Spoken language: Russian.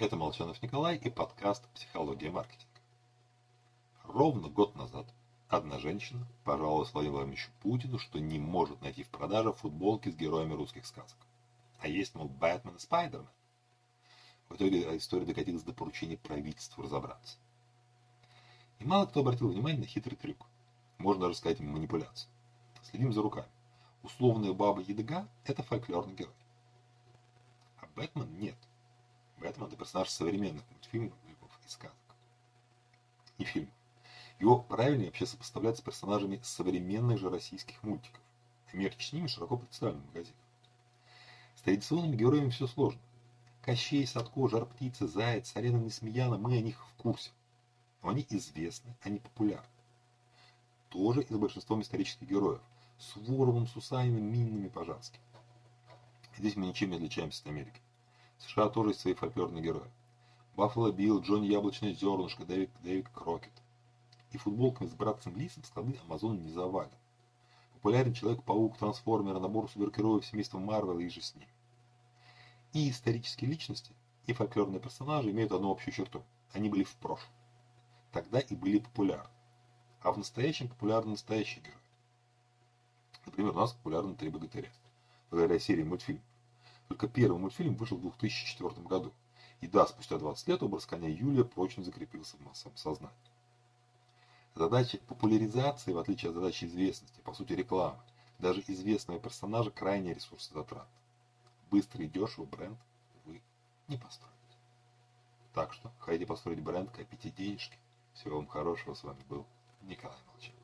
Это Молчанов Николай и подкаст «Психология маркетинга». Ровно год назад одна женщина пожаловалась Владимиру Владимировичу Путину, что не может найти в продаже футболки с героями русских сказок. А есть, мол, Бэтмен и Спайдермен. В итоге история докатилась до поручения правительству разобраться. И мало кто обратил внимание на хитрый трюк. Можно даже сказать манипуляцию. Следим за руками. Условная баба Едыга – это фольклорный герой. А Бэтмен нет. Бэтмен – это персонаж современных мультфильмов и сказок. И фильмов. Его правильнее вообще сопоставлять с персонажами современных же российских мультиков. Мерч с ними широко представлен в магазинах. С традиционными героями все сложно. Кощей, Садко, Жар-Птица, Заяц, Царевна Несмеяна, мы о них в курсе. Но они известны, они популярны. Тоже и с большинством исторических героев. С Воровым, Сусаниным, Минными, Пожарским. Здесь мы ничем не отличаемся от Америки. США тоже есть свои фольклорные герои. Баффало Билл, Джонни Яблочное Зернышко, Дэвид, Дэвид Крокет. И футболками с братцем Лисом склады Амазона не завален. Популярен Человек-паук, Трансформер, набор супергероев семейства Марвел и же с ним. И исторические личности, и фольклорные персонажи имеют одну общую черту. Они были в прошлом. Тогда и были популярны. А в настоящем популярны настоящие герои. Например, у нас популярны «Три богатыря» благодаря серии мультфильмов. Только первый мультфильм вышел в 2004 году. И да, спустя 20 лет образ коня Юлия прочно закрепился в массовом сознании. Задача популяризации, в отличие от задачи известности, по сути рекламы, даже известного персонажа крайне ресурсозатратна быстрый и дешевый бренд вы не построите. Так что, хотите построить бренд, копите денежки. Всего вам хорошего. С вами был Николай Молчанов.